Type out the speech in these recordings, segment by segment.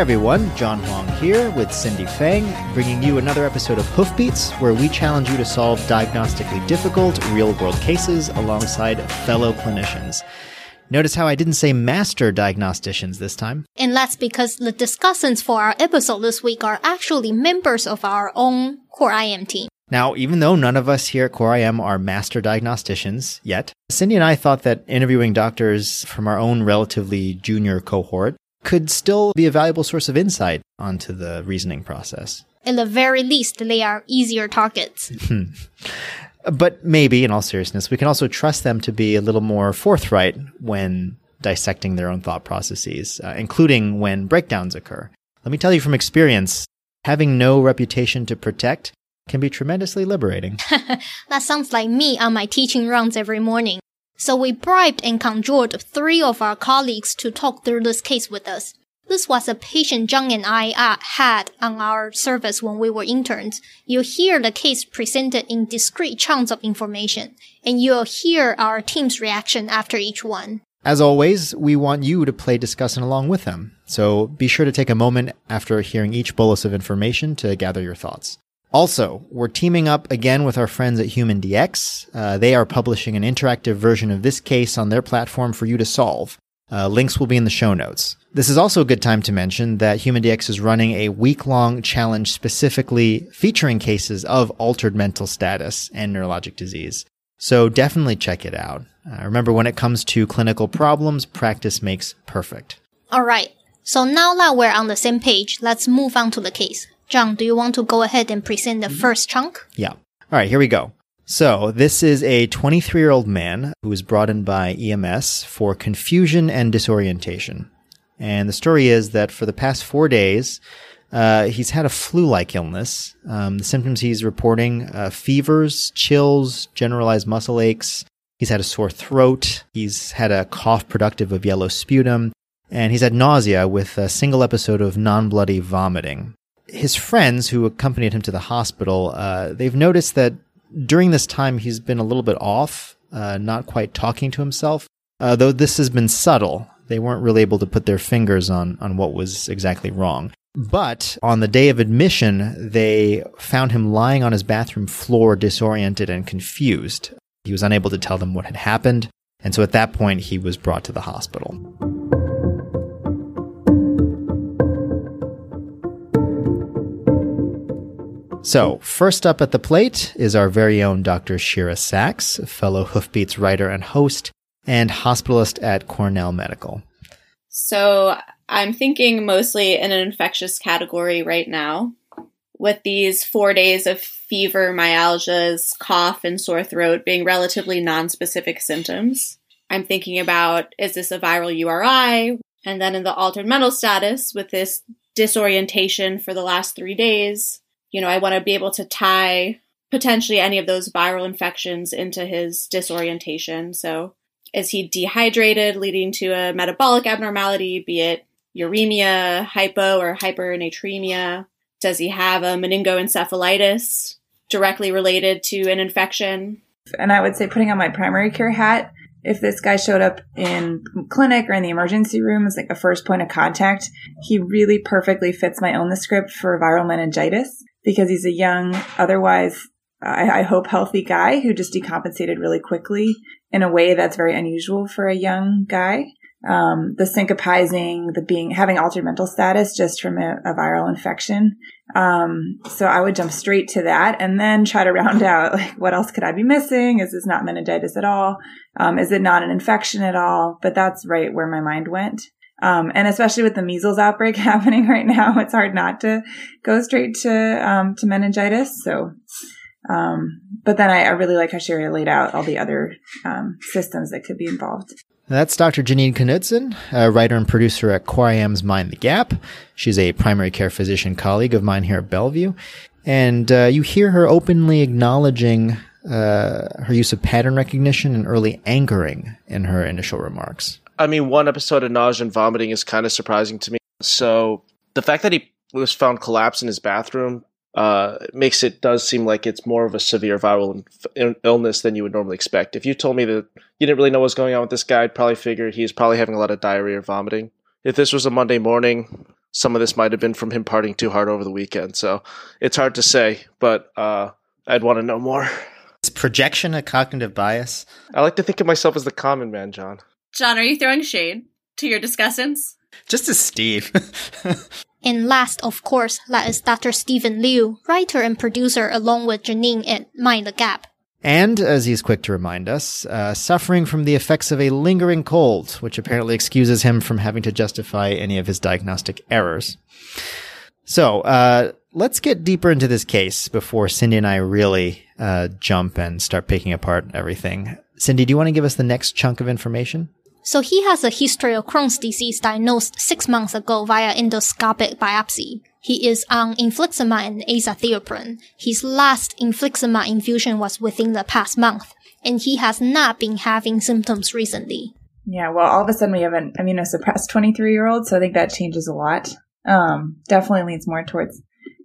everyone, John Huang here with Cindy Fang, bringing you another episode of Hoofbeats, where we challenge you to solve diagnostically difficult real world cases alongside fellow clinicians. Notice how I didn't say master diagnosticians this time. And that's because the discussants for our episode this week are actually members of our own Core IM team. Now, even though none of us here at Core IM are master diagnosticians yet, Cindy and I thought that interviewing doctors from our own relatively junior cohort could still be a valuable source of insight onto the reasoning process. At the very least, they are easier targets. But maybe, in all seriousness, we can also trust them to be a little more forthright when dissecting their own thought processes, uh, including when breakdowns occur. Let me tell you from experience, having no reputation to protect can be tremendously liberating. that sounds like me on my teaching rounds every morning. So we bribed and conjured three of our colleagues to talk through this case with us. This was a patient John and I uh, had on our service when we were interns. You'll hear the case presented in discrete chunks of information, and you'll hear our team's reaction after each one. As always, we want you to play discussing along with them. So be sure to take a moment after hearing each bolus of information to gather your thoughts. Also, we're teaming up again with our friends at HumanDx. Uh, they are publishing an interactive version of this case on their platform for you to solve. Uh, links will be in the show notes. This is also a good time to mention that HumanDx is running a week long challenge specifically featuring cases of altered mental status and neurologic disease. So definitely check it out. Uh, remember, when it comes to clinical problems, practice makes perfect. All right. So now that we're on the same page, let's move on to the case. John, do you want to go ahead and present the first chunk? Yeah. All right, here we go. So, this is a 23 year old man who was brought in by EMS for confusion and disorientation. And the story is that for the past four days, uh, he's had a flu like illness. Um, the symptoms he's reporting uh, fevers, chills, generalized muscle aches. He's had a sore throat. He's had a cough productive of yellow sputum. And he's had nausea with a single episode of non bloody vomiting. His friends who accompanied him to the hospital, uh, they've noticed that during this time, he's been a little bit off, uh, not quite talking to himself. Uh, though this has been subtle, they weren't really able to put their fingers on, on what was exactly wrong. But on the day of admission, they found him lying on his bathroom floor, disoriented and confused. He was unable to tell them what had happened, and so at that point, he was brought to the hospital. So, first up at the plate is our very own Dr. Shira Sachs, fellow Hoofbeats writer and host, and hospitalist at Cornell Medical. So, I'm thinking mostly in an infectious category right now. With these four days of fever, myalgias, cough, and sore throat being relatively non-specific symptoms, I'm thinking about is this a viral URI? And then in the altered mental status, with this disorientation for the last three days, you know, I want to be able to tie potentially any of those viral infections into his disorientation. So, is he dehydrated, leading to a metabolic abnormality, be it uremia, hypo, or hypernatremia? Does he have a meningoencephalitis directly related to an infection? And I would say, putting on my primary care hat, if this guy showed up in clinic or in the emergency room as like a first point of contact, he really perfectly fits my illness script for viral meningitis because he's a young, otherwise, I, I, hope healthy guy who just decompensated really quickly in a way that's very unusual for a young guy. Um, the syncopizing, the being, having altered mental status just from a, a viral infection. Um, so I would jump straight to that and then try to round out, like, what else could I be missing? Is this not meningitis at all? Um, is it not an infection at all? But that's right where my mind went. Um, and especially with the measles outbreak happening right now, it's hard not to go straight to um, to meningitis. So, um, but then I, I, really like how Shira laid out all the other um, systems that could be involved. That's Dr. Janine Knudsen, a writer and producer at IM's Mind the Gap. She's a primary care physician colleague of mine here at Bellevue. And uh, you hear her openly acknowledging uh, her use of pattern recognition and early anchoring in her initial remarks. I mean, one episode of nausea and vomiting is kind of surprising to me. So the fact that he was found collapsed in his bathroom uh, makes it does seem like it's more of a severe viral inf- illness than you would normally expect. If you told me that you didn't really know what's going on with this guy, I'd probably figure he's probably having a lot of diarrhea or vomiting. If this was a Monday morning, some of this might have been from him partying too hard over the weekend. So it's hard to say, but uh, I'd want to know more. Is projection a cognitive bias? I like to think of myself as the common man, John. John, are you throwing shade to your discussants? Just as Steve. And last, of course, that is Dr. Stephen Liu, writer and producer along with Janine at Mind the Gap. and, as he's quick to remind us, uh, suffering from the effects of a lingering cold, which apparently excuses him from having to justify any of his diagnostic errors. So, uh, let's get deeper into this case before Cindy and I really uh, jump and start picking apart everything. Cindy, do you want to give us the next chunk of information? So he has a history of Crohn's disease diagnosed six months ago via endoscopic biopsy. He is on infliximab and azathioprine. His last infliximab infusion was within the past month, and he has not been having symptoms recently. Yeah, well, all of a sudden we have an immunosuppressed 23 year old, so I think that changes a lot. Um, definitely leans more towards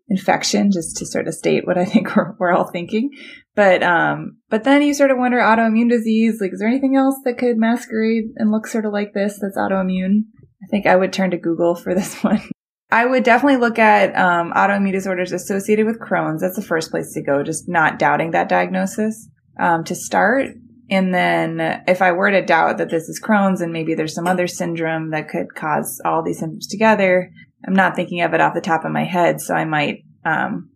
infection, just to sort of state what I think we're, we're all thinking. But, um, but then you sort of wonder autoimmune disease, like, is there anything else that could masquerade and look sort of like this that's autoimmune? I think I would turn to Google for this one. I would definitely look at um, autoimmune disorders associated with Crohn's. That's the first place to go, just not doubting that diagnosis um, to start. And then if I were to doubt that this is Crohn's and maybe there's some other syndrome that could cause all these symptoms together, I'm not thinking of it off the top of my head. So I might um,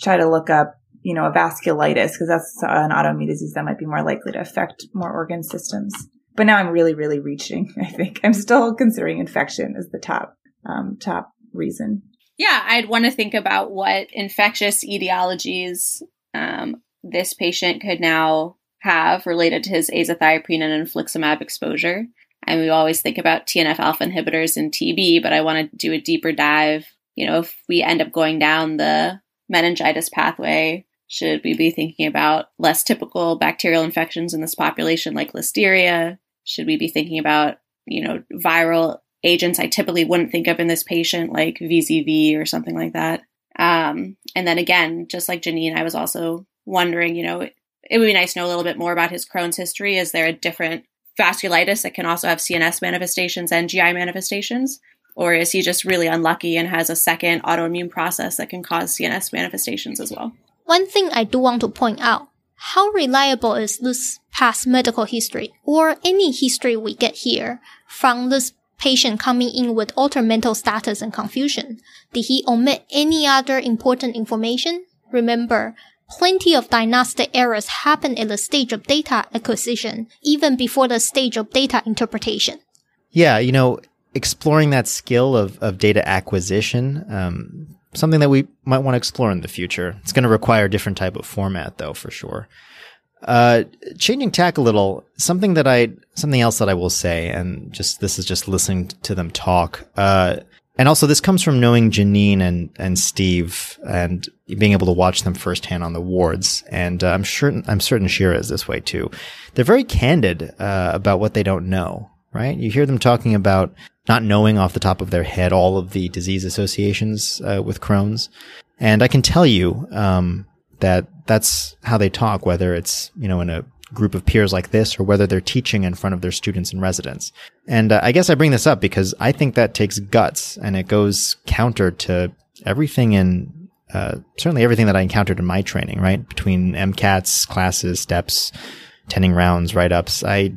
try to look up, you know, a vasculitis because that's an autoimmune disease that might be more likely to affect more organ systems. But now I'm really, really reaching. I think I'm still considering infection as the top, um, top reason. Yeah, I'd want to think about what infectious etiologies um, this patient could now have related to his azathioprine and infliximab exposure. And we always think about TNF alpha inhibitors and TB, but I want to do a deeper dive. You know, if we end up going down the meningitis pathway, should we be thinking about less typical bacterial infections in this population like listeria? Should we be thinking about, you know, viral agents I typically wouldn't think of in this patient, like VZV or something like that? Um, and then again, just like Janine, I was also wondering, you know, it would be nice to know a little bit more about his Crohn's history. Is there a different vasculitis that can also have CNS manifestations and GI manifestations? Or is he just really unlucky and has a second autoimmune process that can cause CNS manifestations as well? One thing I do want to point out how reliable is this past medical history or any history we get here from this patient coming in with altered mental status and confusion? Did he omit any other important information? Remember, plenty of diagnostic errors happen at the stage of data acquisition, even before the stage of data interpretation. Yeah, you know, exploring that skill of, of data acquisition, um, something that we might want to explore in the future. It's going to require a different type of format, though, for sure. Uh, changing tack a little, something that I, something else that I will say, and just this is just listening to them talk. Uh, and also this comes from knowing Janine and, and Steve and being able to watch them firsthand on the wards. And uh, I'm sure, I'm certain Shira is this way too. They're very candid, uh, about what they don't know, right? You hear them talking about not knowing off the top of their head all of the disease associations, uh, with Crohn's. And I can tell you, um, that that's how they talk, whether it's, you know, in a group of peers like this or whether they're teaching in front of their students and residents. And uh, I guess I bring this up because I think that takes guts and it goes counter to everything in, uh, certainly everything that I encountered in my training, right? Between MCATs, classes, steps, tending rounds, write ups. I,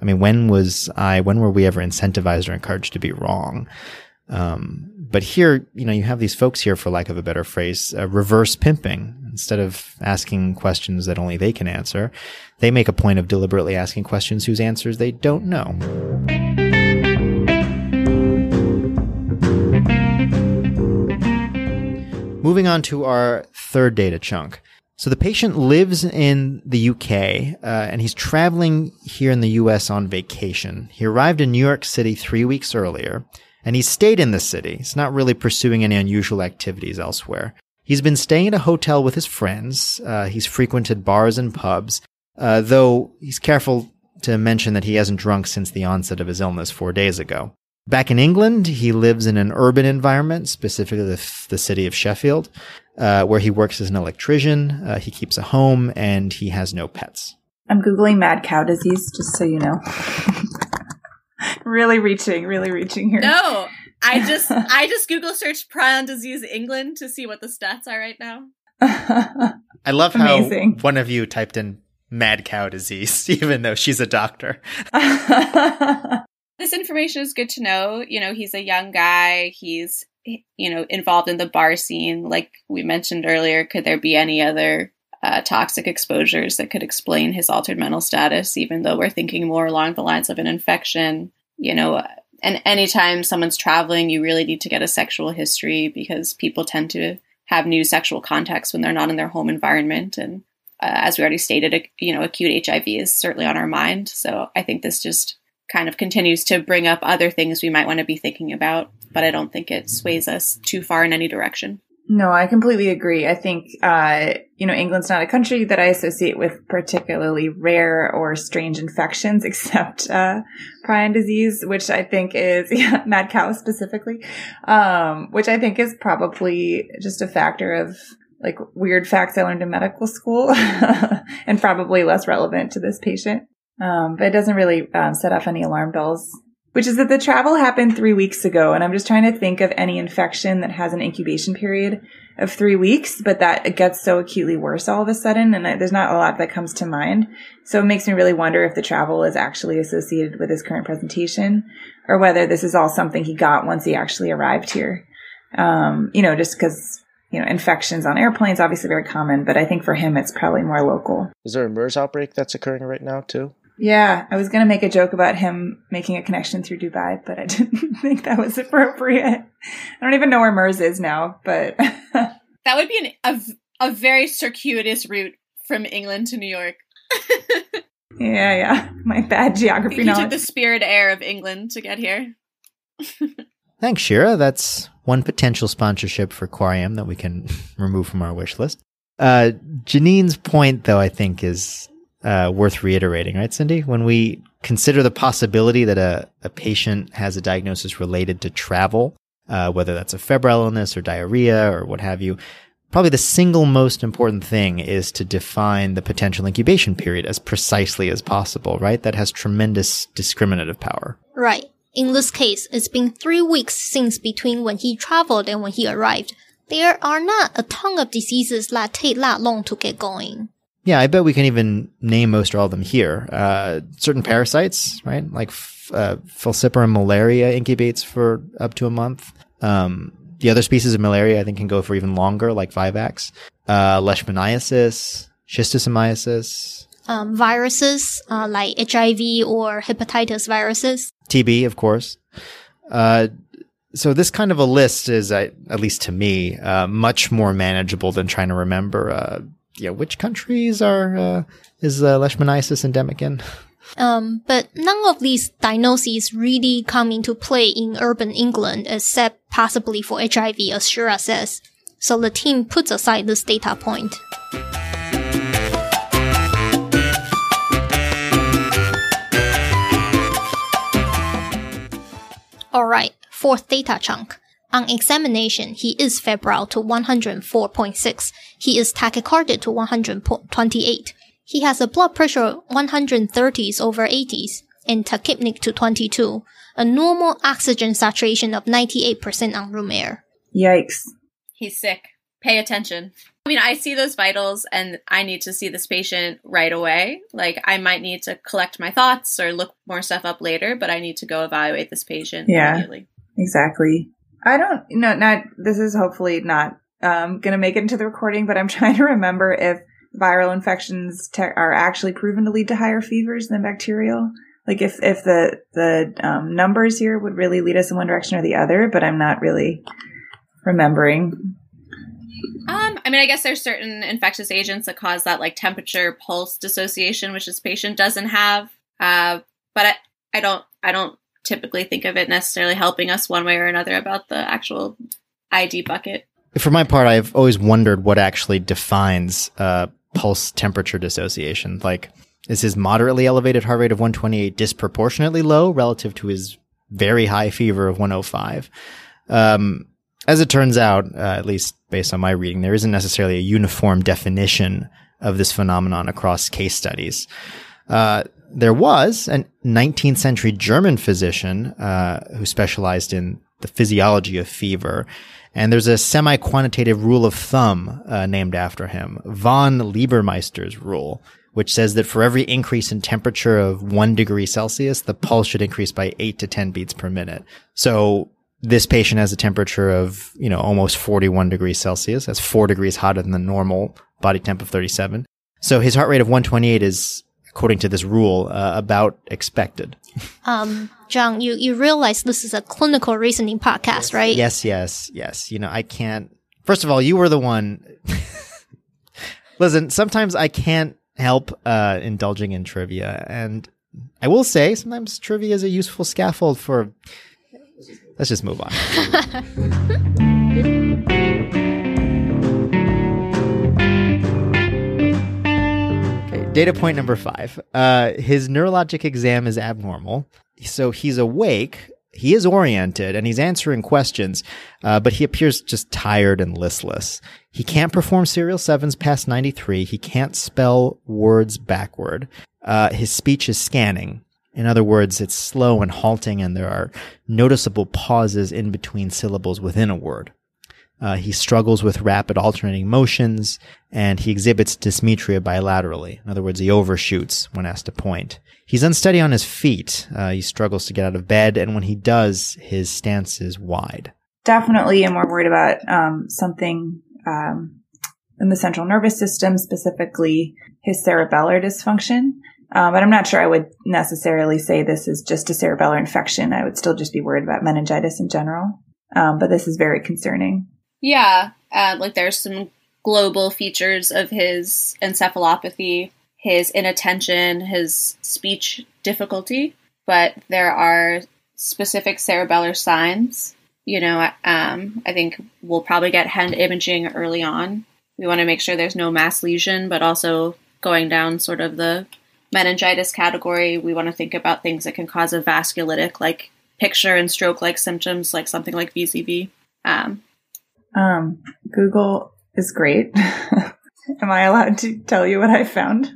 I mean, when was I, when were we ever incentivized or encouraged to be wrong? Um, but here, you know, you have these folks here, for lack of a better phrase, uh, reverse pimping. Instead of asking questions that only they can answer, they make a point of deliberately asking questions whose answers they don't know. Moving on to our third data chunk. So the patient lives in the UK uh, and he's traveling here in the US on vacation. He arrived in New York City three weeks earlier and he stayed in the city. He's not really pursuing any unusual activities elsewhere. He's been staying at a hotel with his friends. Uh, he's frequented bars and pubs, uh, though he's careful to mention that he hasn't drunk since the onset of his illness four days ago. Back in England, he lives in an urban environment, specifically the, the city of Sheffield, uh, where he works as an electrician. Uh, he keeps a home and he has no pets. I'm Googling mad cow disease, just so you know. really reaching, really reaching here. No, I just I just Google searched prion disease England to see what the stats are right now. I love how Amazing. one of you typed in mad cow disease, even though she's a doctor. This information is good to know. You know, he's a young guy. He's you know involved in the bar scene. Like we mentioned earlier, could there be any other uh, toxic exposures that could explain his altered mental status? Even though we're thinking more along the lines of an infection, you know. And anytime someone's traveling, you really need to get a sexual history because people tend to have new sexual contacts when they're not in their home environment. And uh, as we already stated, you know, acute HIV is certainly on our mind. So I think this just kind of continues to bring up other things we might want to be thinking about, but I don't think it sways us too far in any direction. No, I completely agree. I think, uh, you know, England's not a country that I associate with particularly rare or strange infections, except, uh, prion disease, which I think is, yeah, mad cow specifically, um, which I think is probably just a factor of like weird facts I learned in medical school and probably less relevant to this patient. Um, but it doesn't really um, set off any alarm bells which is that the travel happened three weeks ago. And I'm just trying to think of any infection that has an incubation period of three weeks, but that it gets so acutely worse all of a sudden. And there's not a lot that comes to mind. So it makes me really wonder if the travel is actually associated with his current presentation or whether this is all something he got once he actually arrived here. Um, you know, just because you know, infections on airplanes obviously very common, but I think for him it's probably more local. Is there a MERS outbreak that's occurring right now too? Yeah, I was going to make a joke about him making a connection through Dubai, but I didn't think that was appropriate. I don't even know where MERS is now, but that would be an, a, a very circuitous route from England to New York. yeah, yeah, my bad geography he knowledge. took the spirit air of England to get here. Thanks, Shira. That's one potential sponsorship for Core IM that we can remove from our wish list. Uh, Janine's point, though, I think is uh, worth reiterating, right, Cindy? When we consider the possibility that a, a patient has a diagnosis related to travel, uh, whether that's a febrile illness or diarrhea or what have you, probably the single most important thing is to define the potential incubation period as precisely as possible, right? That has tremendous discriminative power. Right. In this case, it's been three weeks since between when he traveled and when he arrived. There are not a ton of diseases that take that long to get going. Yeah, I bet we can even name most or all of them here. Uh, certain parasites, right? Like f- uh, falciparum malaria incubates for up to a month. Um, the other species of malaria, I think, can go for even longer, like Vivax. Uh, leishmaniasis, schistosomiasis, Um, viruses uh, like HIV or hepatitis viruses. TB, of course. Uh, so this kind of a list is, uh, at least to me, uh, much more manageable than trying to remember, uh, yeah, which countries are, uh, is uh, leishmaniasis endemic in? Um, but none of these diagnoses really come into play in urban England except possibly for HIV, as Shira says. So the team puts aside this data point. Alright, fourth data chunk. On examination, he is febrile to 104.6. He is tachycardic to 128. He has a blood pressure 130s over 80s and tachypneic to 22. A normal oxygen saturation of 98% on room air. Yikes. He's sick. Pay attention. I mean, I see those vitals and I need to see this patient right away. Like, I might need to collect my thoughts or look more stuff up later, but I need to go evaluate this patient Yeah. immediately. Exactly. I don't, know. not, this is hopefully not, um, gonna make it into the recording, but I'm trying to remember if viral infections te- are actually proven to lead to higher fevers than bacterial. Like if, if the, the, um, numbers here would really lead us in one direction or the other, but I'm not really remembering. Um, I mean, I guess there's certain infectious agents that cause that like temperature pulse dissociation, which this patient doesn't have. Uh, but I, I don't, I don't typically think of it necessarily helping us one way or another about the actual ID bucket. For my part, I've always wondered what actually defines uh, pulse temperature dissociation. Like, is his moderately elevated heart rate of 128 disproportionately low relative to his very high fever of 105? Um, as it turns out, uh, at least based on my reading, there isn't necessarily a uniform definition of this phenomenon across case studies. Uh, there was a 19th century German physician uh, who specialized in the physiology of fever. And there's a semi-quantitative rule of thumb uh, named after him, von Liebermeister's rule, which says that for every increase in temperature of one degree Celsius, the pulse should increase by eight to 10 beats per minute. So this patient has a temperature of, you know, almost 41 degrees Celsius. That's four degrees hotter than the normal body temp of 37. So his heart rate of 128 is, according to this rule, uh, about expected. Um, John, you, you realize this is a clinical reasoning podcast, right? Yes, yes, yes. You know, I can't. First of all, you were the one. Listen, sometimes I can't help uh, indulging in trivia, and I will say sometimes trivia is a useful scaffold for. Let's just move on. data point number five. Uh, his neurologic exam is abnormal, so he's awake. He is oriented and he's answering questions, uh, but he appears just tired and listless. He can't perform serial sevens past 93. He can't spell words backward. Uh, his speech is scanning. In other words, it's slow and halting, and there are noticeable pauses in between syllables within a word. Uh, he struggles with rapid alternating motions, and he exhibits dysmetria bilaterally. In other words, he overshoots when asked to point. He's unsteady on his feet. Uh, he struggles to get out of bed, and when he does, his stance is wide. Definitely, I'm more worried about um, something um, in the central nervous system, specifically his cerebellar dysfunction. Um, but I'm not sure I would necessarily say this is just a cerebellar infection. I would still just be worried about meningitis in general. Um, but this is very concerning. Yeah, uh, like there's some global features of his encephalopathy, his inattention, his speech difficulty, but there are specific cerebellar signs. You know, um, I think we'll probably get hand imaging early on. We want to make sure there's no mass lesion, but also going down sort of the meningitis category, we want to think about things that can cause a vasculitic, like picture and stroke like symptoms, like something like VZV. Um, um, Google is great. Am I allowed to tell you what I found?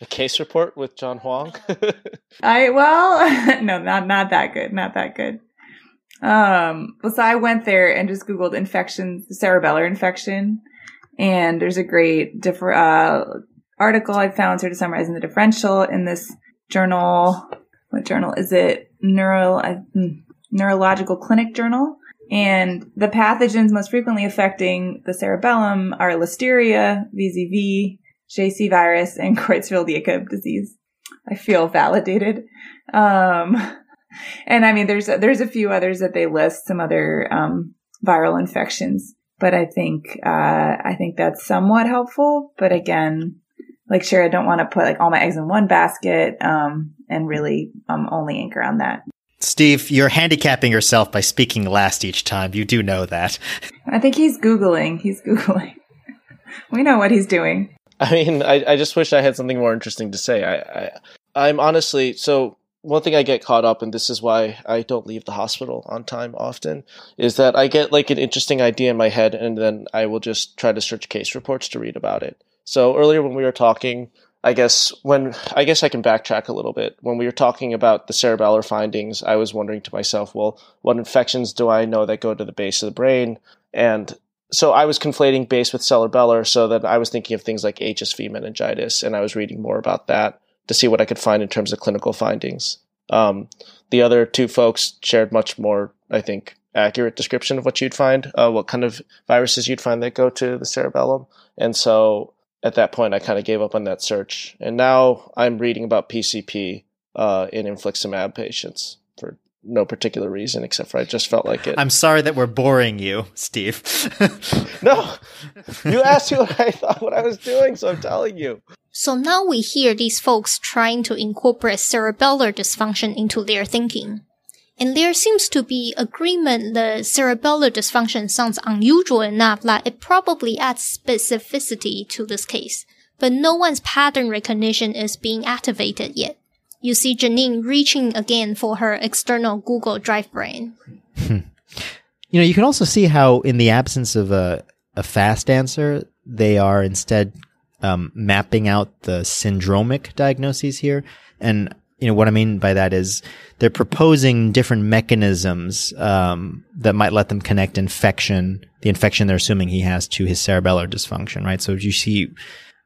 A case report with John Huang. I well, no, not not that good, not that good. Um, well, so I went there and just Googled infection, cerebellar infection, and there's a great differ, uh, article I found sort of summarizing the differential in this journal. What journal is it? Neuro, uh, Neurological Clinic Journal. And the pathogens most frequently affecting the cerebellum are Listeria, VZV, JC virus, and Creutzfeldt-Jakob disease. I feel validated. Um, and I mean, there's there's a few others that they list, some other um, viral infections, but I think uh, I think that's somewhat helpful. But again, like sure, I don't want to put like all my eggs in one basket um, and really um, only anchor on that. Steve, you're handicapping yourself by speaking last each time. You do know that. I think he's Googling. He's Googling. we know what he's doing. I mean, I, I just wish I had something more interesting to say. I, I I'm honestly so one thing I get caught up, and this is why I don't leave the hospital on time often, is that I get like an interesting idea in my head, and then I will just try to search case reports to read about it. So earlier when we were talking, I guess when I guess I can backtrack a little bit. When we were talking about the cerebellar findings, I was wondering to myself, well, what infections do I know that go to the base of the brain? And so I was conflating base with cerebellar, so that I was thinking of things like HSV meningitis, and I was reading more about that to see what I could find in terms of clinical findings. Um, the other two folks shared much more, I think, accurate description of what you'd find, uh, what kind of viruses you'd find that go to the cerebellum, and so at that point, I kind of gave up on that search. And now I'm reading about PCP uh, in infliximab patients for no particular reason, except for I just felt like it. I'm sorry that we're boring you, Steve. no, you asked me what I thought, what I was doing, so I'm telling you. So now we hear these folks trying to incorporate cerebellar dysfunction into their thinking. And there seems to be agreement the cerebellar dysfunction sounds unusual enough that it probably adds specificity to this case. But no one's pattern recognition is being activated yet. You see Janine reaching again for her external Google Drive brain. you know, you can also see how in the absence of a, a fast answer, they are instead um, mapping out the syndromic diagnoses here. And you know what I mean by that is they're proposing different mechanisms um, that might let them connect infection, the infection they're assuming he has, to his cerebellar dysfunction, right? So you see,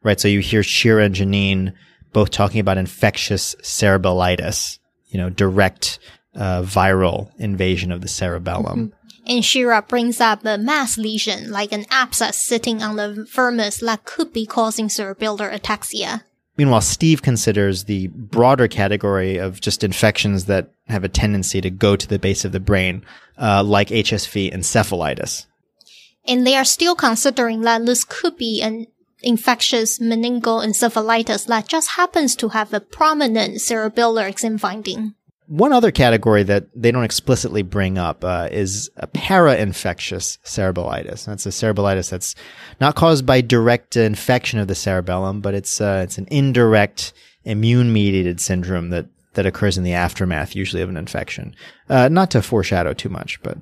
right? So you hear Shira and Janine both talking about infectious cerebellitis, you know, direct uh, viral invasion of the cerebellum. And Shira brings up a mass lesion, like an abscess sitting on the vermis that could be causing cerebellar ataxia. Meanwhile, Steve considers the broader category of just infections that have a tendency to go to the base of the brain, uh, like HSV encephalitis. And they are still considering that this could be an infectious meningoencephalitis that just happens to have a prominent cerebellar exam finding. One other category that they don't explicitly bring up uh, is a para-infectious cerebellitis. That's a cerebellitis that's not caused by direct infection of the cerebellum, but it's uh, it's an indirect immune-mediated syndrome that that occurs in the aftermath, usually of an infection. Uh, not to foreshadow too much, but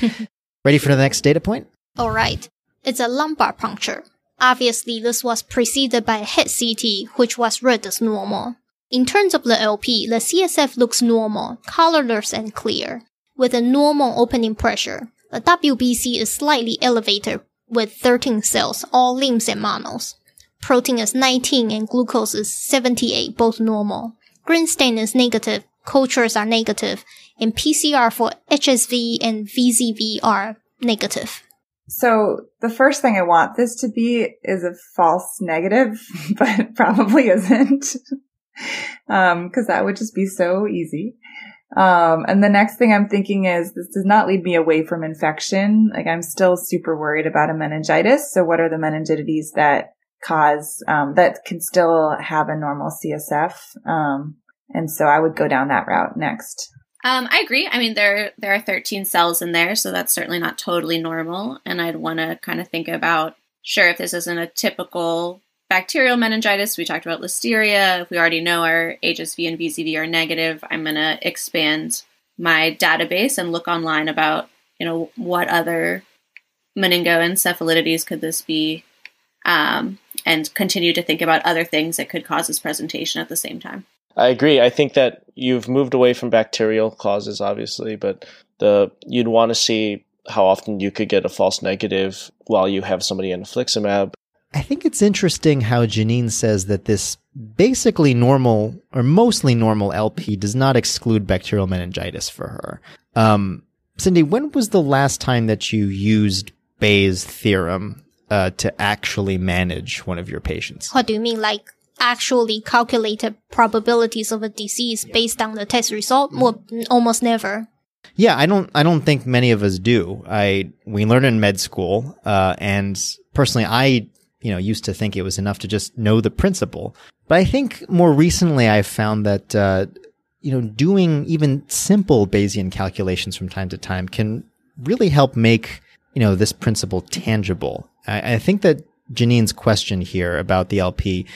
ready for the next data point? All right, it's a lumbar puncture. Obviously, this was preceded by a head CT, which was read as normal. In terms of the LP, the CSF looks normal, colorless and clear, with a normal opening pressure. The WBC is slightly elevated with 13 cells, all lymphs and monos. Protein is 19 and glucose is 78, both normal. Gram stain is negative, cultures are negative, and PCR for HSV and VZV are negative. So the first thing I want this to be is a false negative, but probably isn't. um, cause that would just be so easy. Um, and the next thing I'm thinking is this does not lead me away from infection. Like I'm still super worried about a meningitis. So what are the meningitides that cause, um, that can still have a normal CSF? Um, and so I would go down that route next. Um, I agree. I mean, there there are 13 cells in there, so that's certainly not totally normal. And I'd want to kind of think about, sure, if this isn't a typical bacterial meningitis, we talked about listeria. If we already know our HSV and VZV are negative, I'm going to expand my database and look online about, you know, what other meningoencephalitis could this be, um, and continue to think about other things that could cause this presentation at the same time. I agree. I think that you've moved away from bacterial causes, obviously, but the you'd want to see how often you could get a false negative while you have somebody in infliximab. I think it's interesting how Janine says that this basically normal or mostly normal LP does not exclude bacterial meningitis for her. Um, Cindy, when was the last time that you used Bayes' theorem uh, to actually manage one of your patients? What do you mean, like actually calculated probabilities of a disease based on the test result? Well, almost never. Yeah, I don't. I don't think many of us do. I we learn in med school, uh, and personally, I you know used to think it was enough to just know the principle. But I think more recently, I've found that uh, you know doing even simple Bayesian calculations from time to time can really help make you know this principle tangible. I, I think that Janine's question here about the LP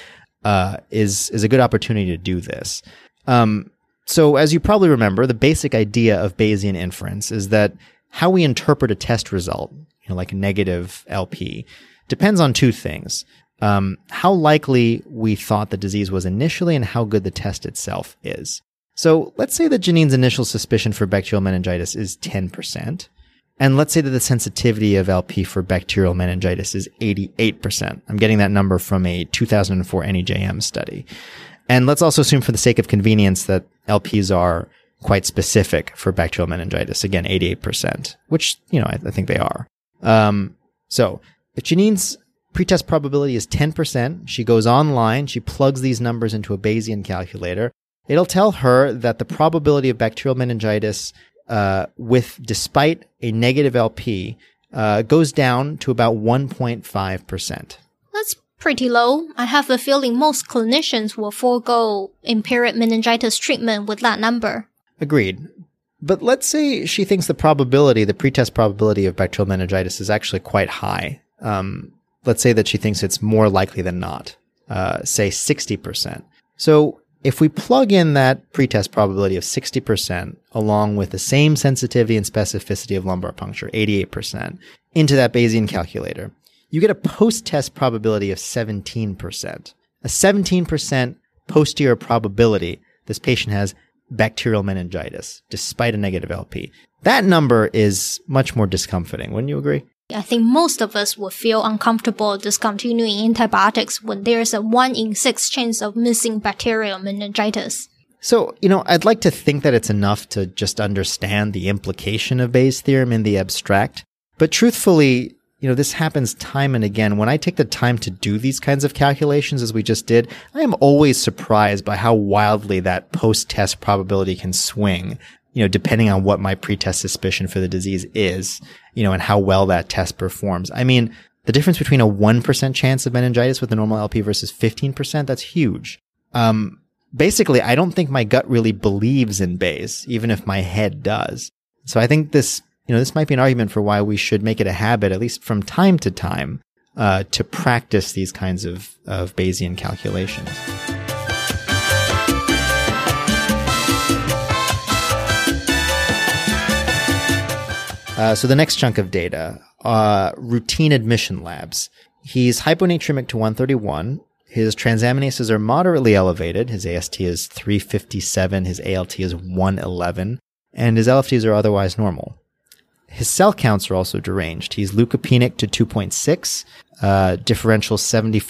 uh, is is a good opportunity to do this. Um, so, as you probably remember, the basic idea of Bayesian inference is that how we interpret a test result, you know, like a negative LP, depends on two things. Um, how likely we thought the disease was initially and how good the test itself is. So let's say that Janine's initial suspicion for bacterial meningitis is 10%. And let's say that the sensitivity of LP for bacterial meningitis is 88%. I'm getting that number from a 2004 NEJM study. And let's also assume for the sake of convenience that LPs are quite specific for bacterial meningitis. Again, 88%, which, you know, I, I think they are. Um, so if Janine's pretest probability is 10%, she goes online, she plugs these numbers into a Bayesian calculator. It'll tell her that the probability of bacterial meningitis uh, with despite a negative LP uh, goes down to about 1.5%. That's pretty low. I have a feeling most clinicians will forego empiric meningitis treatment with that number. Agreed. But let's say she thinks the probability, the pretest probability of bacterial meningitis is actually quite high. Um, let's say that she thinks it's more likely than not, uh, say 60%. So if we plug in that pretest probability of 60% along with the same sensitivity and specificity of lumbar puncture, 88%, into that Bayesian calculator, you get a post-test probability of 17%. A 17% posterior probability this patient has bacterial meningitis despite a negative LP. That number is much more discomforting. Wouldn't you agree? I think most of us would feel uncomfortable discontinuing antibiotics when there's a 1 in 6 chance of missing bacterial meningitis. So, you know, I'd like to think that it's enough to just understand the implication of Bayes' theorem in the abstract. But truthfully, you know, this happens time and again. When I take the time to do these kinds of calculations, as we just did, I am always surprised by how wildly that post test probability can swing, you know, depending on what my pretest suspicion for the disease is, you know, and how well that test performs. I mean, the difference between a 1% chance of meningitis with a normal LP versus 15%, that's huge. Um, basically, I don't think my gut really believes in Bayes, even if my head does. So I think this you know, this might be an argument for why we should make it a habit, at least from time to time, uh, to practice these kinds of, of Bayesian calculations. Uh, so the next chunk of data, uh, routine admission labs. He's hyponatremic to 131. His transaminases are moderately elevated. His AST is 357. His ALT is 111. And his LFTs are otherwise normal. His cell counts are also deranged. He's leukopenic to 2.6, uh, differential 74%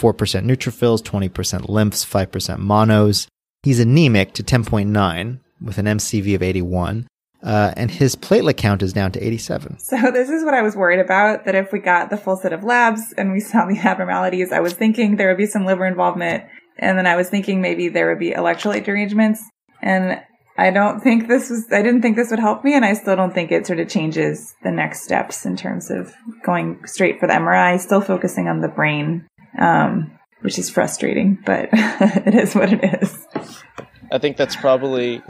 neutrophils, 20% lymphs, 5% monos. He's anemic to 10.9 with an MCV of 81. Uh, and his platelet count is down to 87. So this is what I was worried about, that if we got the full set of labs and we saw the abnormalities, I was thinking there would be some liver involvement. And then I was thinking maybe there would be electrolyte derangements. And I don't think this was, I didn't think this would help me. And I still don't think it sort of changes the next steps in terms of going straight for the MRI, still focusing on the brain, um, which is frustrating, but it is what it is. I think that's probably,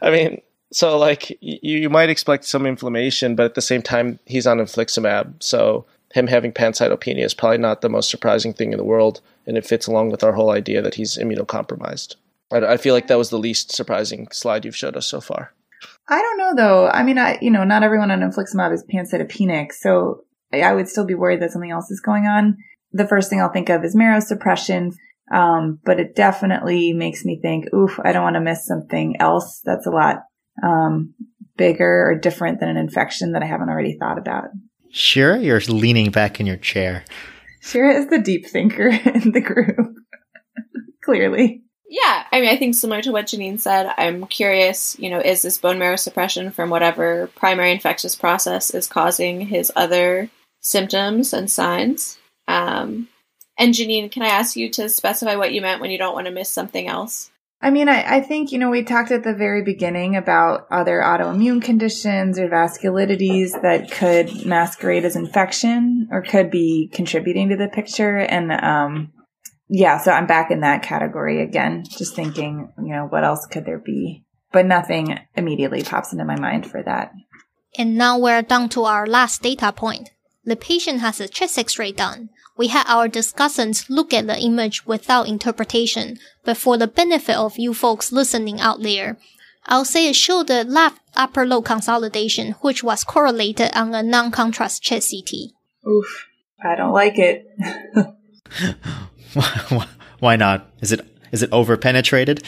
I mean, so like you, you might expect some inflammation, but at the same time, he's on infliximab. So him having pancytopenia is probably not the most surprising thing in the world. And it fits along with our whole idea that he's immunocompromised. I, I feel like that was the least surprising slide you've showed us so far. I don't know though. I mean, I, you know, not everyone on infliximab is pancytopenic, so I would still be worried that something else is going on. The first thing I'll think of is marrow suppression. Um, but it definitely makes me think, oof, I don't want to miss something else that's a lot, um, bigger or different than an infection that I haven't already thought about. Shira, you're leaning back in your chair. Shira is the deep thinker in the group. Clearly. Yeah, I mean, I think similar to what Janine said, I'm curious, you know, is this bone marrow suppression from whatever primary infectious process is causing his other symptoms and signs? Um, and Janine, can I ask you to specify what you meant when you don't want to miss something else? I mean, I, I think, you know, we talked at the very beginning about other autoimmune conditions or vasculitides that could masquerade as infection or could be contributing to the picture. And, um, yeah, so I'm back in that category again, just thinking, you know, what else could there be? But nothing immediately pops into my mind for that. And now we're down to our last data point. The patient has a chest x-ray done. We had our discussants look at the image without interpretation, but for the benefit of you folks listening out there, I'll say it showed the left upper lobe consolidation, which was correlated on a non-contrast chest CT. Oof, I don't like it. Why not? Is it is it over penetrated?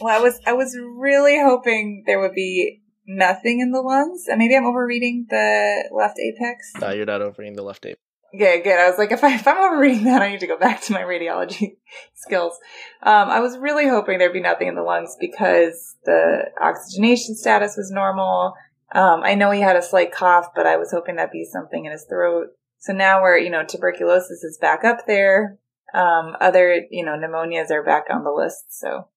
Well, I was I was really hoping there would be nothing in the lungs, maybe I'm overreading the left apex. No, you're not overreading the left apex. Yeah, good. I was like, if, I, I'm overreading that, I need to go back to my radiology skills. Um, I was really hoping there'd be nothing in the lungs because the oxygenation status was normal. Um, I know he had a slight cough, but I was hoping that'd be something in his throat. So now we're, you know, tuberculosis is back up there. Um, other, you know, pneumonias are back on the list. So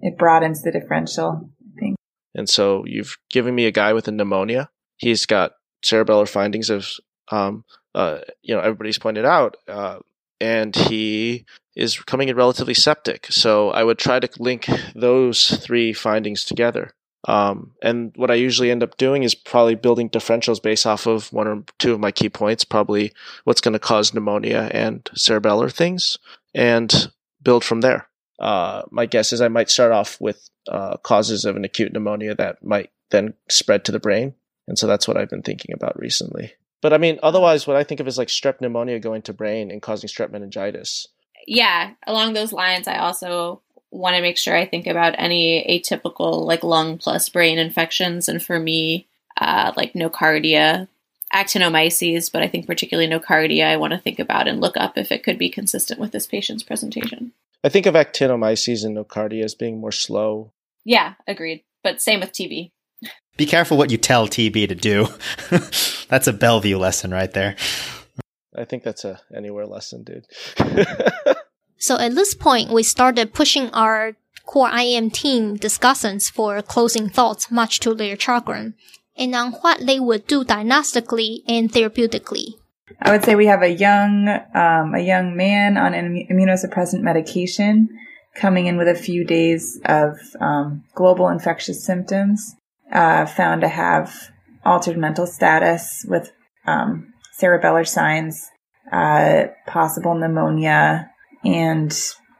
it broadens the differential, I think. And so you've given me a guy with a pneumonia. He's got cerebellar findings of, um, uh, you know, everybody's pointed out, uh, and he is coming in relatively septic. So I would try to link those three findings together. Um, and what I usually end up doing is probably building differentials based off of one or two of my key points, probably what's going to cause pneumonia and cerebellar things, and build from there. Uh, my guess is I might start off with uh, causes of an acute pneumonia that might then spread to the brain. And so that's what I've been thinking about recently. But I mean, otherwise, what I think of is like strep pneumonia going to brain and causing strep meningitis. Yeah, along those lines, I also want to make sure I think about any atypical like lung plus brain infections. And for me, uh, like nocardia, actinomyces, but I think particularly nocardia, I want to think about and look up if it could be consistent with this patient's presentation. I think of actinomyces and nocardia as being more slow. Yeah, agreed. But same with TB. Be careful what you tell TB to do. that's a Bellevue lesson right there. I think that's a anywhere lesson, dude. So at this point, we started pushing our core IM team discussants for closing thoughts, much to their chagrin, and on what they would do diagnostically and therapeutically. I would say we have a young, um, a young man on an immunosuppressant medication coming in with a few days of um, global infectious symptoms, uh, found to have altered mental status with um, cerebellar signs, uh, possible pneumonia, and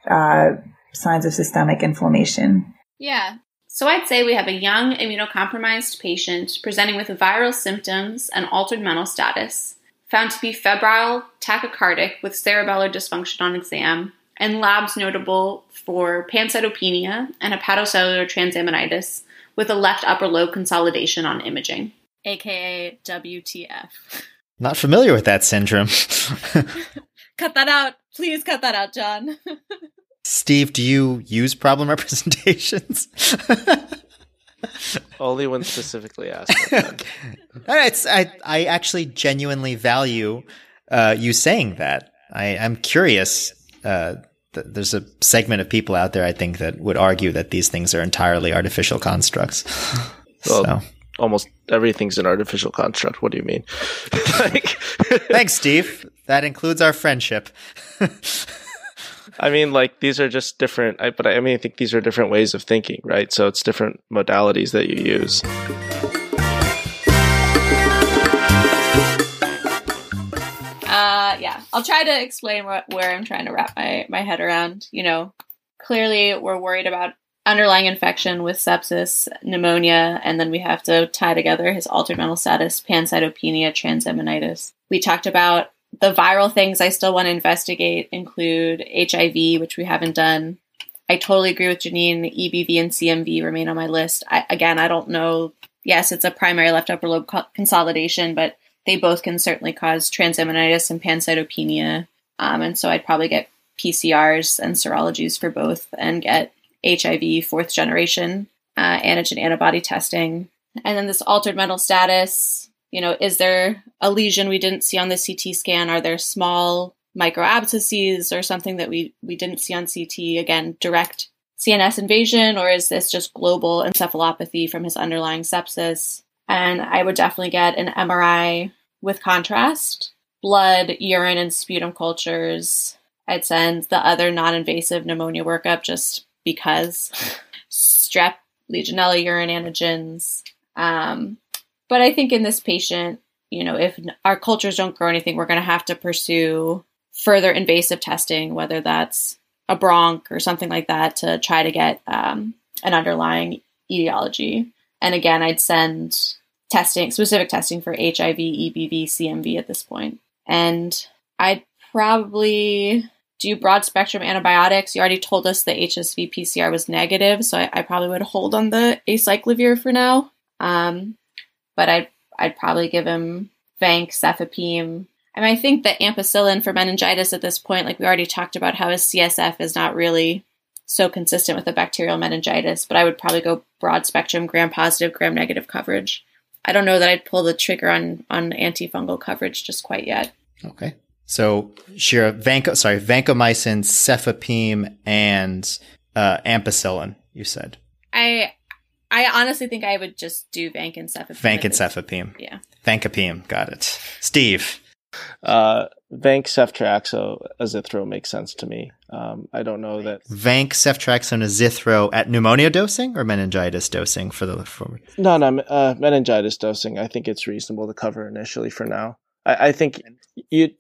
uh, signs of systemic inflammation. Yeah. So I'd say we have a young immunocompromised patient presenting with viral symptoms and altered mental status, found to be febrile, tachycardic with cerebellar dysfunction on exam, and labs notable for pancytopenia and hepatocellular transaminitis with a left upper lobe consolidation on imaging, aka WTF. Not familiar with that syndrome. cut that out. Please cut that out, John. Steve, do you use problem representations? Only when specifically asked. it's, I, I actually genuinely value uh, you saying that. I, am curious. Uh, th- there's a segment of people out there, I think, that would argue that these things are entirely artificial constructs. Well, so. Almost everything's an artificial construct. What do you mean? like, Thanks, Steve. That includes our friendship. I mean, like these are just different. I, but I mean, I think these are different ways of thinking, right? So it's different modalities that you use. I'll try to explain what, where I'm trying to wrap my my head around. You know, clearly we're worried about underlying infection with sepsis, pneumonia, and then we have to tie together his altered mental status, pancytopenia, transaminitis. We talked about the viral things I still want to investigate include HIV, which we haven't done. I totally agree with Janine. EBV and CMV remain on my list. I, again, I don't know. Yes, it's a primary left upper lobe co- consolidation, but they both can certainly cause transaminitis and pancytopenia. Um, and so I'd probably get PCRs and serologies for both and get HIV fourth generation uh, antigen antibody testing. And then this altered mental status, you know, is there a lesion we didn't see on the CT scan? Are there small microabscesses or something that we, we didn't see on CT? Again, direct CNS invasion, or is this just global encephalopathy from his underlying sepsis? And I would definitely get an MRI with contrast, blood, urine, and sputum cultures. I'd send the other non invasive pneumonia workup just because. Strep, Legionella urine antigens. Um, but I think in this patient, you know, if our cultures don't grow anything, we're going to have to pursue further invasive testing, whether that's a bronch or something like that, to try to get um, an underlying etiology. And again, I'd send testing, specific testing for HIV, EBV, CMV at this point. And I'd probably do broad spectrum antibiotics. You already told us the HSV PCR was negative, so I, I probably would hold on the acyclovir for now. Um, but I'd I'd probably give him Vanc, Cefepime. I mean, I think that ampicillin for meningitis at this point, like we already talked about, how his CSF is not really so consistent with a bacterial meningitis. But I would probably go broad spectrum, gram positive, gram negative coverage. I don't know that I'd pull the trigger on on antifungal coverage just quite yet. Okay. So, Shira, vanco, sorry, vancomycin, cefepime, and uh, ampicillin. You said. I I honestly think I would just do vancomycin. Vancomycin. Yeah. Vancomycin. Got it. Steve. Uh, Vanc ceftriaxone azithro makes sense to me. Um, I don't know that Vanc ceftriaxone azithro at pneumonia dosing or meningitis dosing for the for no no uh, meningitis dosing. I think it's reasonable to cover initially for now. I, I think you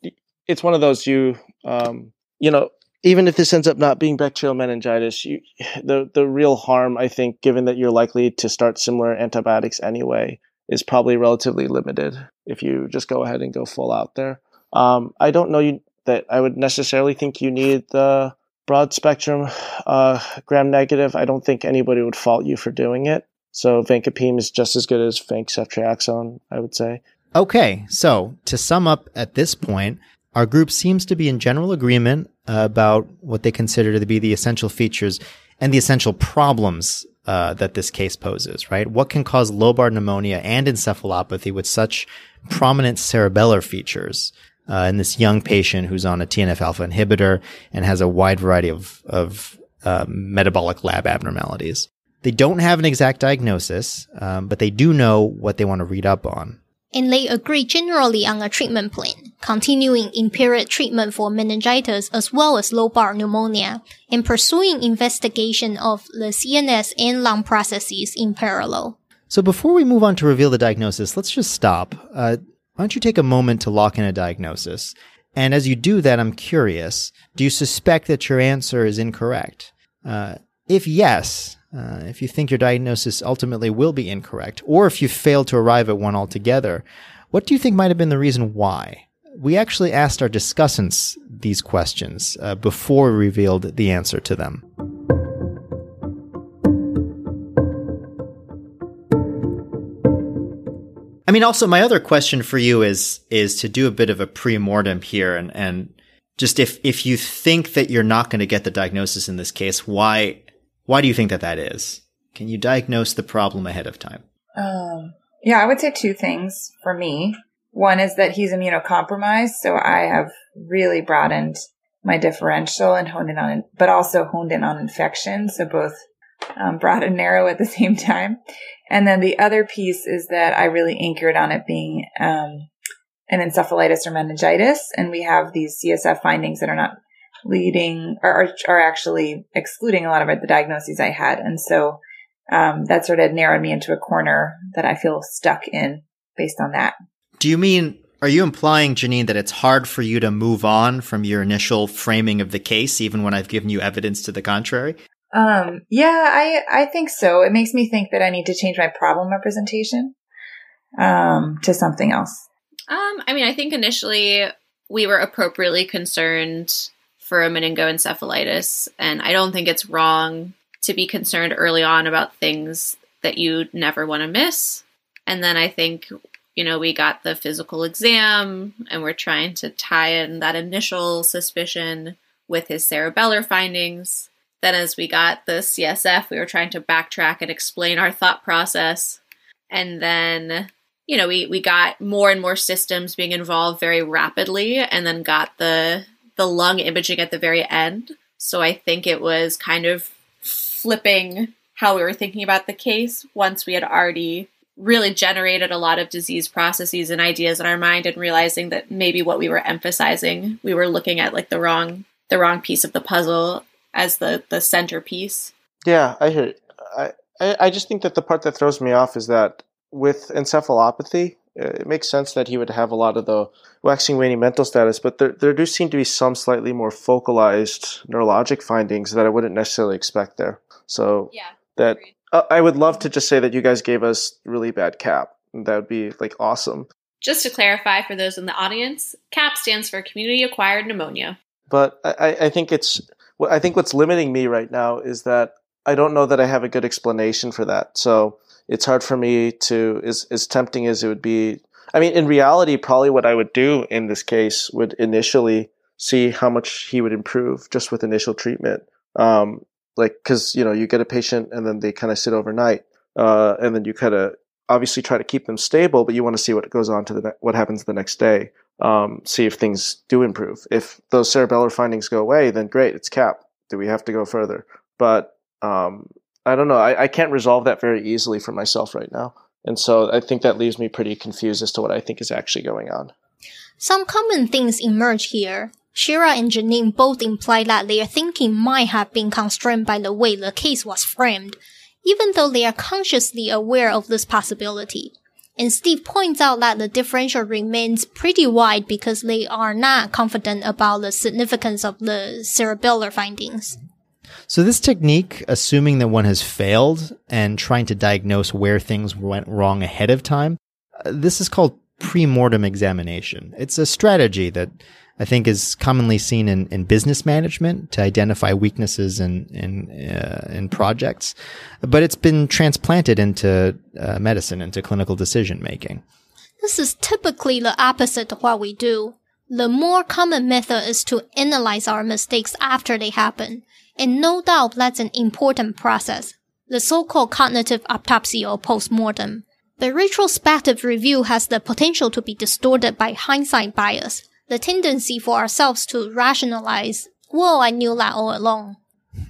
it's one of those you um, you know even if this ends up not being bacterial meningitis, you, the the real harm, I think, given that you're likely to start similar antibiotics anyway, is probably relatively limited if you just go ahead and go full out there. Um, I don't know you, that I would necessarily think you need the broad spectrum uh, gram negative, I don't think anybody would fault you for doing it. So vancomycin is just as good as vancomycin, I would say. Okay, so to sum up at this point, our group seems to be in general agreement about what they consider to be the essential features and the essential problems uh, that this case poses, right? What can cause lobar pneumonia and encephalopathy with such prominent cerebellar features uh, in this young patient who's on a TNF alpha inhibitor and has a wide variety of, of uh, metabolic lab abnormalities? They don't have an exact diagnosis, um, but they do know what they want to read up on and they agree generally on a treatment plan, continuing empiric treatment for meningitis as well as lobar pneumonia, and pursuing investigation of the CNS and lung processes in parallel. So before we move on to reveal the diagnosis, let's just stop. Uh, why don't you take a moment to lock in a diagnosis? And as you do that, I'm curious, do you suspect that your answer is incorrect? Uh, if yes, uh, if you think your diagnosis ultimately will be incorrect, or if you fail to arrive at one altogether, what do you think might have been the reason why? We actually asked our discussants these questions uh, before we revealed the answer to them. Mean, also, my other question for you is is to do a bit of a pre-mortem here, and and just if if you think that you're not going to get the diagnosis in this case, why why do you think that that is? Can you diagnose the problem ahead of time? Um, yeah, I would say two things for me. One is that he's immunocompromised, so I have really broadened my differential and honed in on, but also honed in on infection. So both um, broad and narrow at the same time. And then the other piece is that I really anchored on it being um, an encephalitis or meningitis, and we have these CSF findings that are not leading or are actually excluding a lot of the diagnoses I had. And so um, that sort of narrowed me into a corner that I feel stuck in based on that. Do you mean, are you implying, Janine, that it's hard for you to move on from your initial framing of the case, even when I've given you evidence to the contrary? Um, yeah, I, I think so. It makes me think that I need to change my problem representation, um, to something else. Um, I mean, I think initially we were appropriately concerned for a meningoencephalitis. And I don't think it's wrong to be concerned early on about things that you never want to miss. And then I think, you know, we got the physical exam and we're trying to tie in that initial suspicion with his cerebellar findings. Then, as we got the CSF, we were trying to backtrack and explain our thought process. And then, you know, we, we got more and more systems being involved very rapidly and then got the the lung imaging at the very end. So I think it was kind of flipping how we were thinking about the case once we had already really generated a lot of disease processes and ideas in our mind and realizing that maybe what we were emphasizing we were looking at like the wrong the wrong piece of the puzzle as the the centerpiece yeah i hear I, I just think that the part that throws me off is that with encephalopathy it makes sense that he would have a lot of the waxing waning mental status, but there, there do seem to be some slightly more focalized neurologic findings that I wouldn't necessarily expect there. So yeah, that uh, I would love to just say that you guys gave us really bad cap. That would be like awesome. Just to clarify for those in the audience, CAP stands for community acquired pneumonia. But I, I think it's I think what's limiting me right now is that I don't know that I have a good explanation for that. So it's hard for me to as as tempting as it would be. I mean, in reality, probably what I would do in this case would initially see how much he would improve just with initial treatment. Um, like, cause, you know, you get a patient and then they kind of sit overnight, uh, and then you kind of obviously try to keep them stable, but you want to see what goes on to the, ne- what happens the next day. Um, see if things do improve. If those cerebellar findings go away, then great, it's cap. Do we have to go further? But, um, I don't know. I, I can't resolve that very easily for myself right now. And so I think that leaves me pretty confused as to what I think is actually going on. Some common things emerge here. Shira and Janine both imply that their thinking might have been constrained by the way the case was framed, even though they are consciously aware of this possibility. And Steve points out that the differential remains pretty wide because they are not confident about the significance of the cerebellar findings. So this technique, assuming that one has failed and trying to diagnose where things went wrong ahead of time, uh, this is called pre-mortem examination. It's a strategy that I think is commonly seen in, in business management to identify weaknesses in in, uh, in projects, but it's been transplanted into uh, medicine, into clinical decision making. This is typically the opposite of what we do. The more common method is to analyze our mistakes after they happen, and no doubt that's an important process. The so-called cognitive autopsy or post-mortem. The retrospective review has the potential to be distorted by hindsight bias, the tendency for ourselves to rationalize, well, I knew that all along.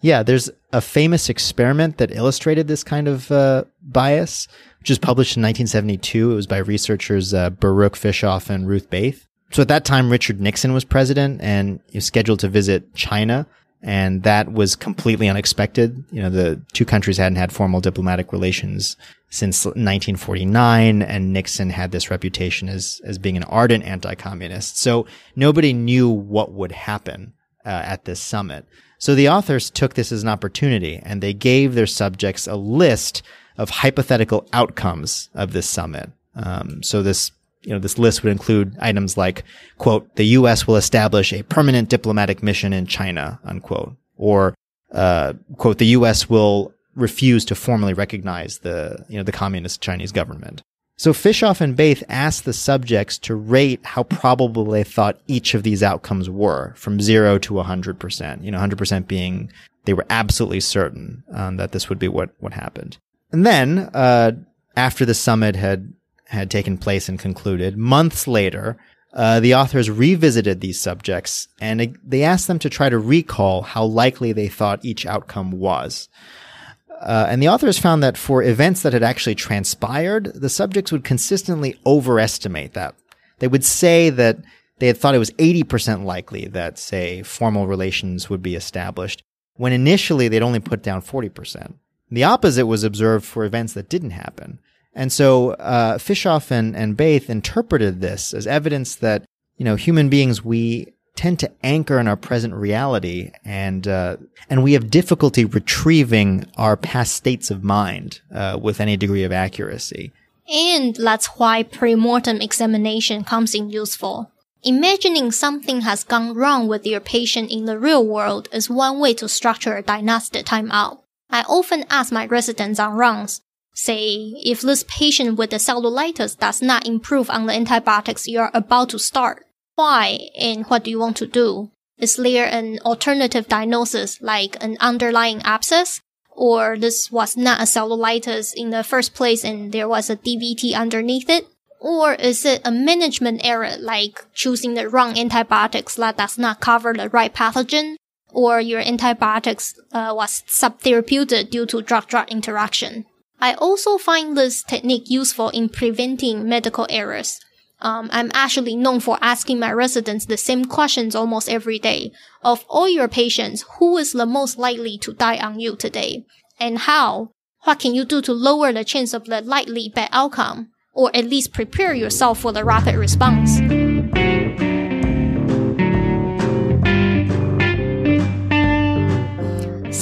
Yeah, there's a famous experiment that illustrated this kind of uh, bias, which was published in 1972. It was by researchers uh, Baruch Fischhoff and Ruth Beyth. So at that time, Richard Nixon was president and he was scheduled to visit China. And that was completely unexpected. You know, the two countries hadn't had formal diplomatic relations since 1949, and Nixon had this reputation as, as being an ardent anti-communist. So nobody knew what would happen uh, at this summit. So the authors took this as an opportunity and they gave their subjects a list of hypothetical outcomes of this summit. Um, so this, you know, this list would include items like, quote, the U.S. will establish a permanent diplomatic mission in China, unquote, or, uh, quote, the U.S. will refuse to formally recognize the, you know, the communist Chinese government. So Fischhoff and Beyth asked the subjects to rate how probable they thought each of these outcomes were from zero to 100%. You know, 100% being they were absolutely certain um, that this would be what, what happened. And then, uh, after the summit had, had taken place and concluded, months later, uh, the authors revisited these subjects and they asked them to try to recall how likely they thought each outcome was. Uh, and the authors found that for events that had actually transpired, the subjects would consistently overestimate that. They would say that they had thought it was 80% likely that, say, formal relations would be established, when initially they'd only put down 40%. The opposite was observed for events that didn't happen. And so uh, Fischhoff and, and Beyth interpreted this as evidence that, you know, human beings, we tend to anchor in our present reality and uh, and we have difficulty retrieving our past states of mind uh, with any degree of accuracy. And that's why pre-mortem examination comes in useful. Imagining something has gone wrong with your patient in the real world is one way to structure a diagnostic timeout. I often ask my residents on rounds, say, if this patient with the cellulitis does not improve on the antibiotics you are about to start, why and what do you want to do? Is there an alternative diagnosis like an underlying abscess? Or this was not a cellulitis in the first place and there was a DVT underneath it? Or is it a management error like choosing the wrong antibiotics that does not cover the right pathogen? Or your antibiotics uh, was subtherapeutic due to drug-drug interaction? I also find this technique useful in preventing medical errors. Um, I'm actually known for asking my residents the same questions almost every day. Of all your patients, who is the most likely to die on you today? And how? What can you do to lower the chance of the likely bad outcome? Or at least prepare yourself for the rapid response.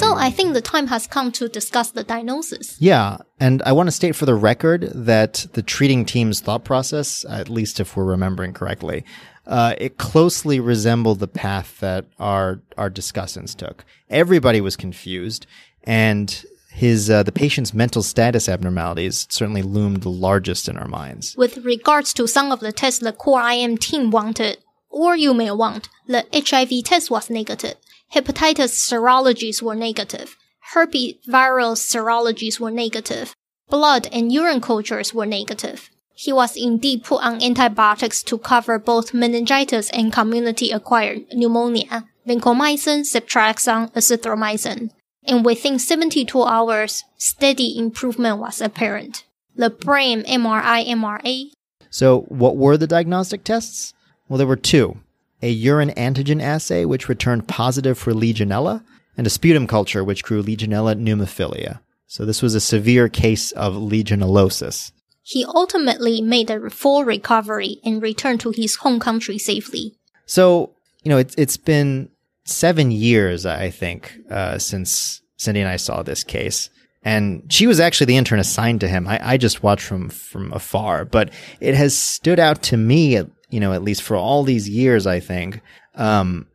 So I think the time has come to discuss the diagnosis. Yeah, and I want to state for the record that the treating team's thought process, at least if we're remembering correctly, uh, it closely resembled the path that our our discussants took. Everybody was confused, and his uh, the patient's mental status abnormalities certainly loomed the largest in our minds. With regards to some of the tests the core IM team wanted, or you may want, the HIV test was negative hepatitis serologies were negative. Herpes viral serologies were negative. Blood and urine cultures were negative. He was indeed put on antibiotics to cover both meningitis and community acquired pneumonia, vancomycin, ceftriaxone, azithromycin. And within 72 hours, steady improvement was apparent. The brain MRI MRA. So, what were the diagnostic tests? Well, there were two a urine antigen assay, which returned positive for Legionella, and a sputum culture, which grew Legionella pneumophila. So this was a severe case of legionellosis. He ultimately made a full recovery and returned to his home country safely. So, you know, it's, it's been seven years, I think, uh, since Cindy and I saw this case. And she was actually the intern assigned to him. I, I just watched from, from afar, but it has stood out to me, you know, at least for all these years, I think, um,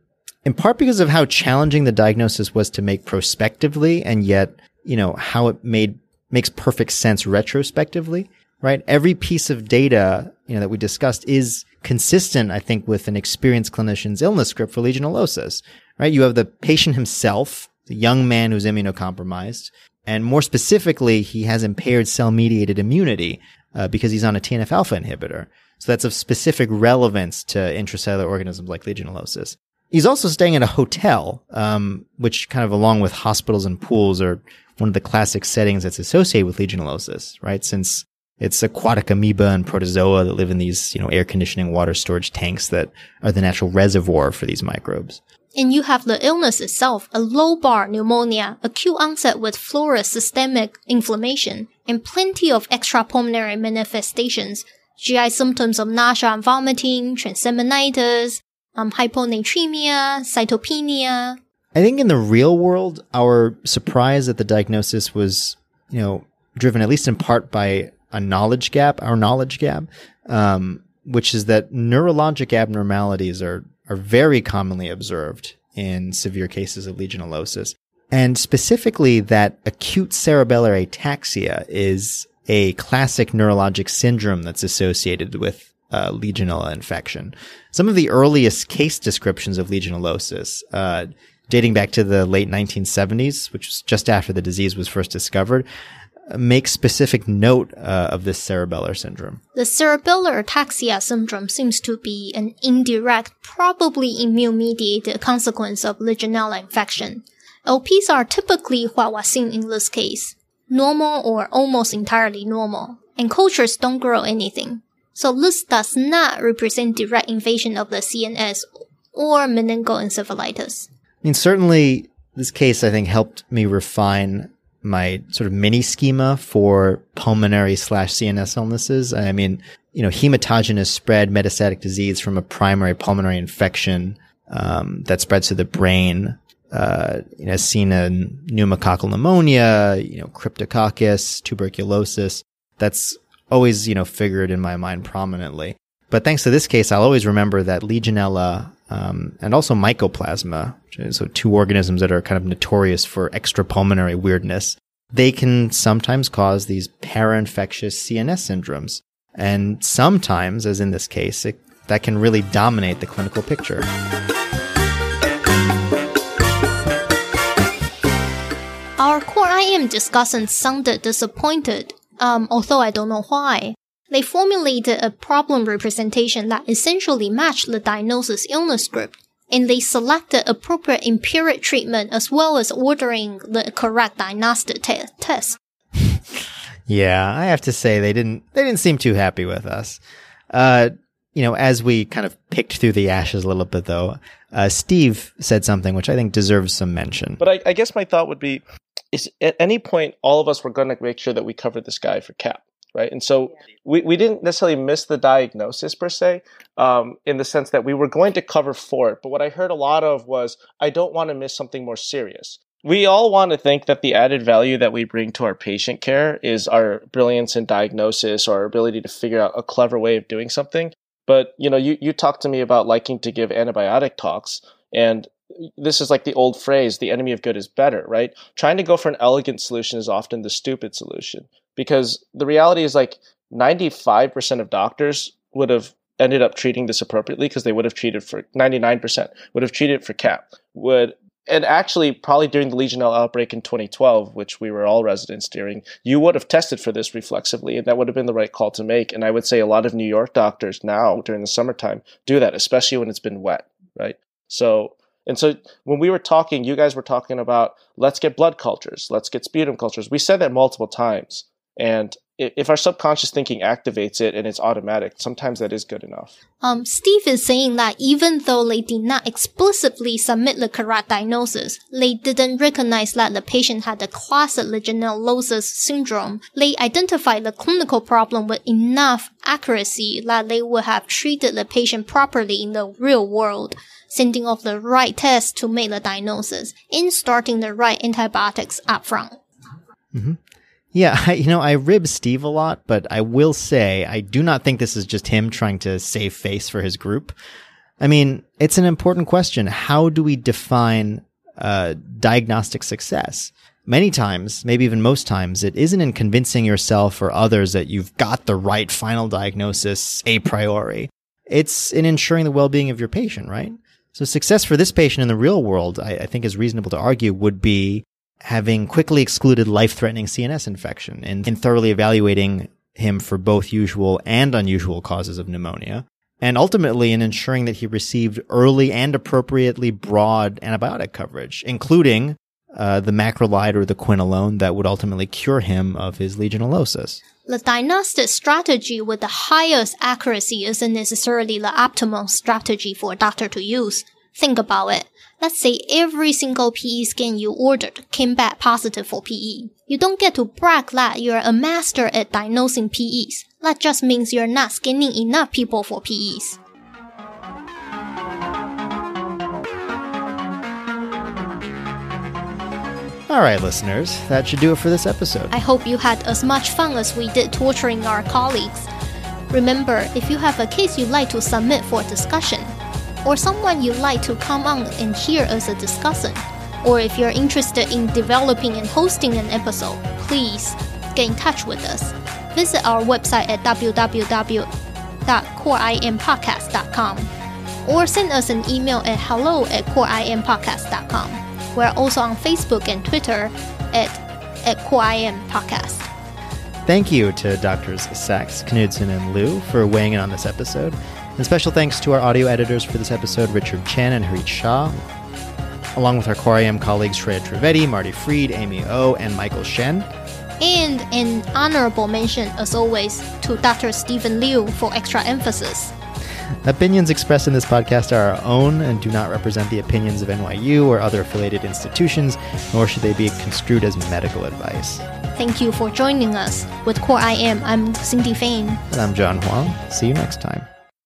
in part because of how challenging the diagnosis was to make prospectively and yet, you know, how it made, makes perfect sense retrospectively, right? Every piece of data, you know, that we discussed is consistent, I think, with an experienced clinician's illness script for legionellosis, right? You have the patient himself, the young man who's immunocompromised. And more specifically, he has impaired cell mediated immunity uh, because he's on a TNF alpha inhibitor. So that's of specific relevance to intracellular organisms like legionellosis. He's also staying at a hotel, um, which kind of along with hospitals and pools are one of the classic settings that's associated with legionellosis, right? Since it's aquatic amoeba and protozoa that live in these, you know, air conditioning water storage tanks that are the natural reservoir for these microbes. And you have the illness itself, a lobar pneumonia, acute onset with florid systemic inflammation, and plenty of extrapulmonary manifestations, GI symptoms of nausea and vomiting, transaminitis, um, hyponatremia, cytopenia. I think in the real world, our surprise at the diagnosis was, you know, driven at least in part by a knowledge gap, our knowledge gap, um, which is that neurologic abnormalities are are very commonly observed in severe cases of legionellosis, and specifically that acute cerebellar ataxia is a classic neurologic syndrome that's associated with uh, Legionella infection. Some of the earliest case descriptions of Legionellosis, uh, dating back to the late 1970s, which was just after the disease was first discovered, make specific note uh, of this cerebellar syndrome. The cerebellar ataxia syndrome seems to be an indirect, probably immune mediated consequence of Legionella infection. LPs are typically what was seen in this case normal or almost entirely normal, and cultures don't grow anything. So this does not represent direct invasion of the CNS or meningoencephalitis. I mean, certainly this case, I think, helped me refine my sort of mini schema for pulmonary slash CNS illnesses. I mean, you know, hematogenous spread metastatic disease from a primary pulmonary infection um, that spreads to the brain. Uh, you know, seen in pneumococcal pneumonia, you know, cryptococcus, tuberculosis. That's always, you know, figured in my mind prominently. But thanks to this case, I'll always remember that Legionella um, and also mycoplasma, so two organisms that are kind of notorious for extrapulmonary weirdness, they can sometimes cause these para-infectious CNS syndromes. And sometimes, as in this case, it, that can really dominate the clinical picture. Our am IM discussant sounded disappointed, um, although I don't know why. They formulated a problem representation that essentially matched the diagnosis illness group, and they selected appropriate empiric treatment as well as ordering the correct diagnostic te- test. yeah, I have to say they didn't they didn't seem too happy with us. Uh, you know, as we kind of picked through the ashes a little bit, though, uh, Steve said something which I think deserves some mention. But I, I guess my thought would be: is at any point all of us were going to make sure that we covered this guy for cap right? And so we, we didn't necessarily miss the diagnosis per se, um, in the sense that we were going to cover for it. But what I heard a lot of was, I don't want to miss something more serious. We all want to think that the added value that we bring to our patient care is our brilliance in diagnosis or our ability to figure out a clever way of doing something. But you know, you, you talked to me about liking to give antibiotic talks, and this is like the old phrase, the enemy of good is better, right? Trying to go for an elegant solution is often the stupid solution because the reality is like 95% of doctors would have ended up treating this appropriately because they would have treated for 99% would have treated for cap would and actually probably during the legionella outbreak in 2012 which we were all residents during you would have tested for this reflexively and that would have been the right call to make and i would say a lot of new york doctors now during the summertime do that especially when it's been wet right so and so when we were talking you guys were talking about let's get blood cultures let's get sputum cultures we said that multiple times and if our subconscious thinking activates it and it's automatic, sometimes that is good enough. Um, Steve is saying that even though they did not explicitly submit the correct diagnosis, they didn't recognize that the patient had the classic legionellosis syndrome. They identified the clinical problem with enough accuracy that they would have treated the patient properly in the real world, sending off the right test to make the diagnosis, and starting the right antibiotics upfront. Yeah, I, you know, I rib Steve a lot, but I will say I do not think this is just him trying to save face for his group. I mean, it's an important question. How do we define uh, diagnostic success? Many times, maybe even most times, it isn't in convincing yourself or others that you've got the right final diagnosis a priori. It's in ensuring the well-being of your patient, right? So success for this patient in the real world, I, I think is reasonable to argue would be having quickly excluded life-threatening CNS infection and in thoroughly evaluating him for both usual and unusual causes of pneumonia. And ultimately in ensuring that he received early and appropriately broad antibiotic coverage, including uh, the macrolide or the quinolone that would ultimately cure him of his legionellosis. The diagnostic strategy with the highest accuracy isn't necessarily the optimal strategy for a doctor to use. Think about it. Let's say every single PE scan you ordered came back positive for PE. You don't get to brag that you're a master at diagnosing PEs. That just means you're not scanning enough people for PEs. All right, listeners, that should do it for this episode. I hope you had as much fun as we did torturing our colleagues. Remember, if you have a case you'd like to submit for discussion, or someone you'd like to come on and hear as a discussant, or if you're interested in developing and hosting an episode, please get in touch with us. Visit our website at www.coreimpodcast.com or send us an email at hello at coreimpodcast.com. We're also on Facebook and Twitter at, at Podcast. Thank you to Doctors Sachs, Knudsen, and Liu for weighing in on this episode. And special thanks to our audio editors for this episode, Richard Chen and Harit Shah, along with our Core IM colleagues Shreya Trivedi, Marty Freed, Amy O, and Michael Shen. And an honorable mention, as always, to Dr. Stephen Liu for extra emphasis. Opinions expressed in this podcast are our own and do not represent the opinions of NYU or other affiliated institutions, nor should they be construed as medical advice. Thank you for joining us. With Core IM, I'm Cindy Fang. And I'm John Huang. See you next time.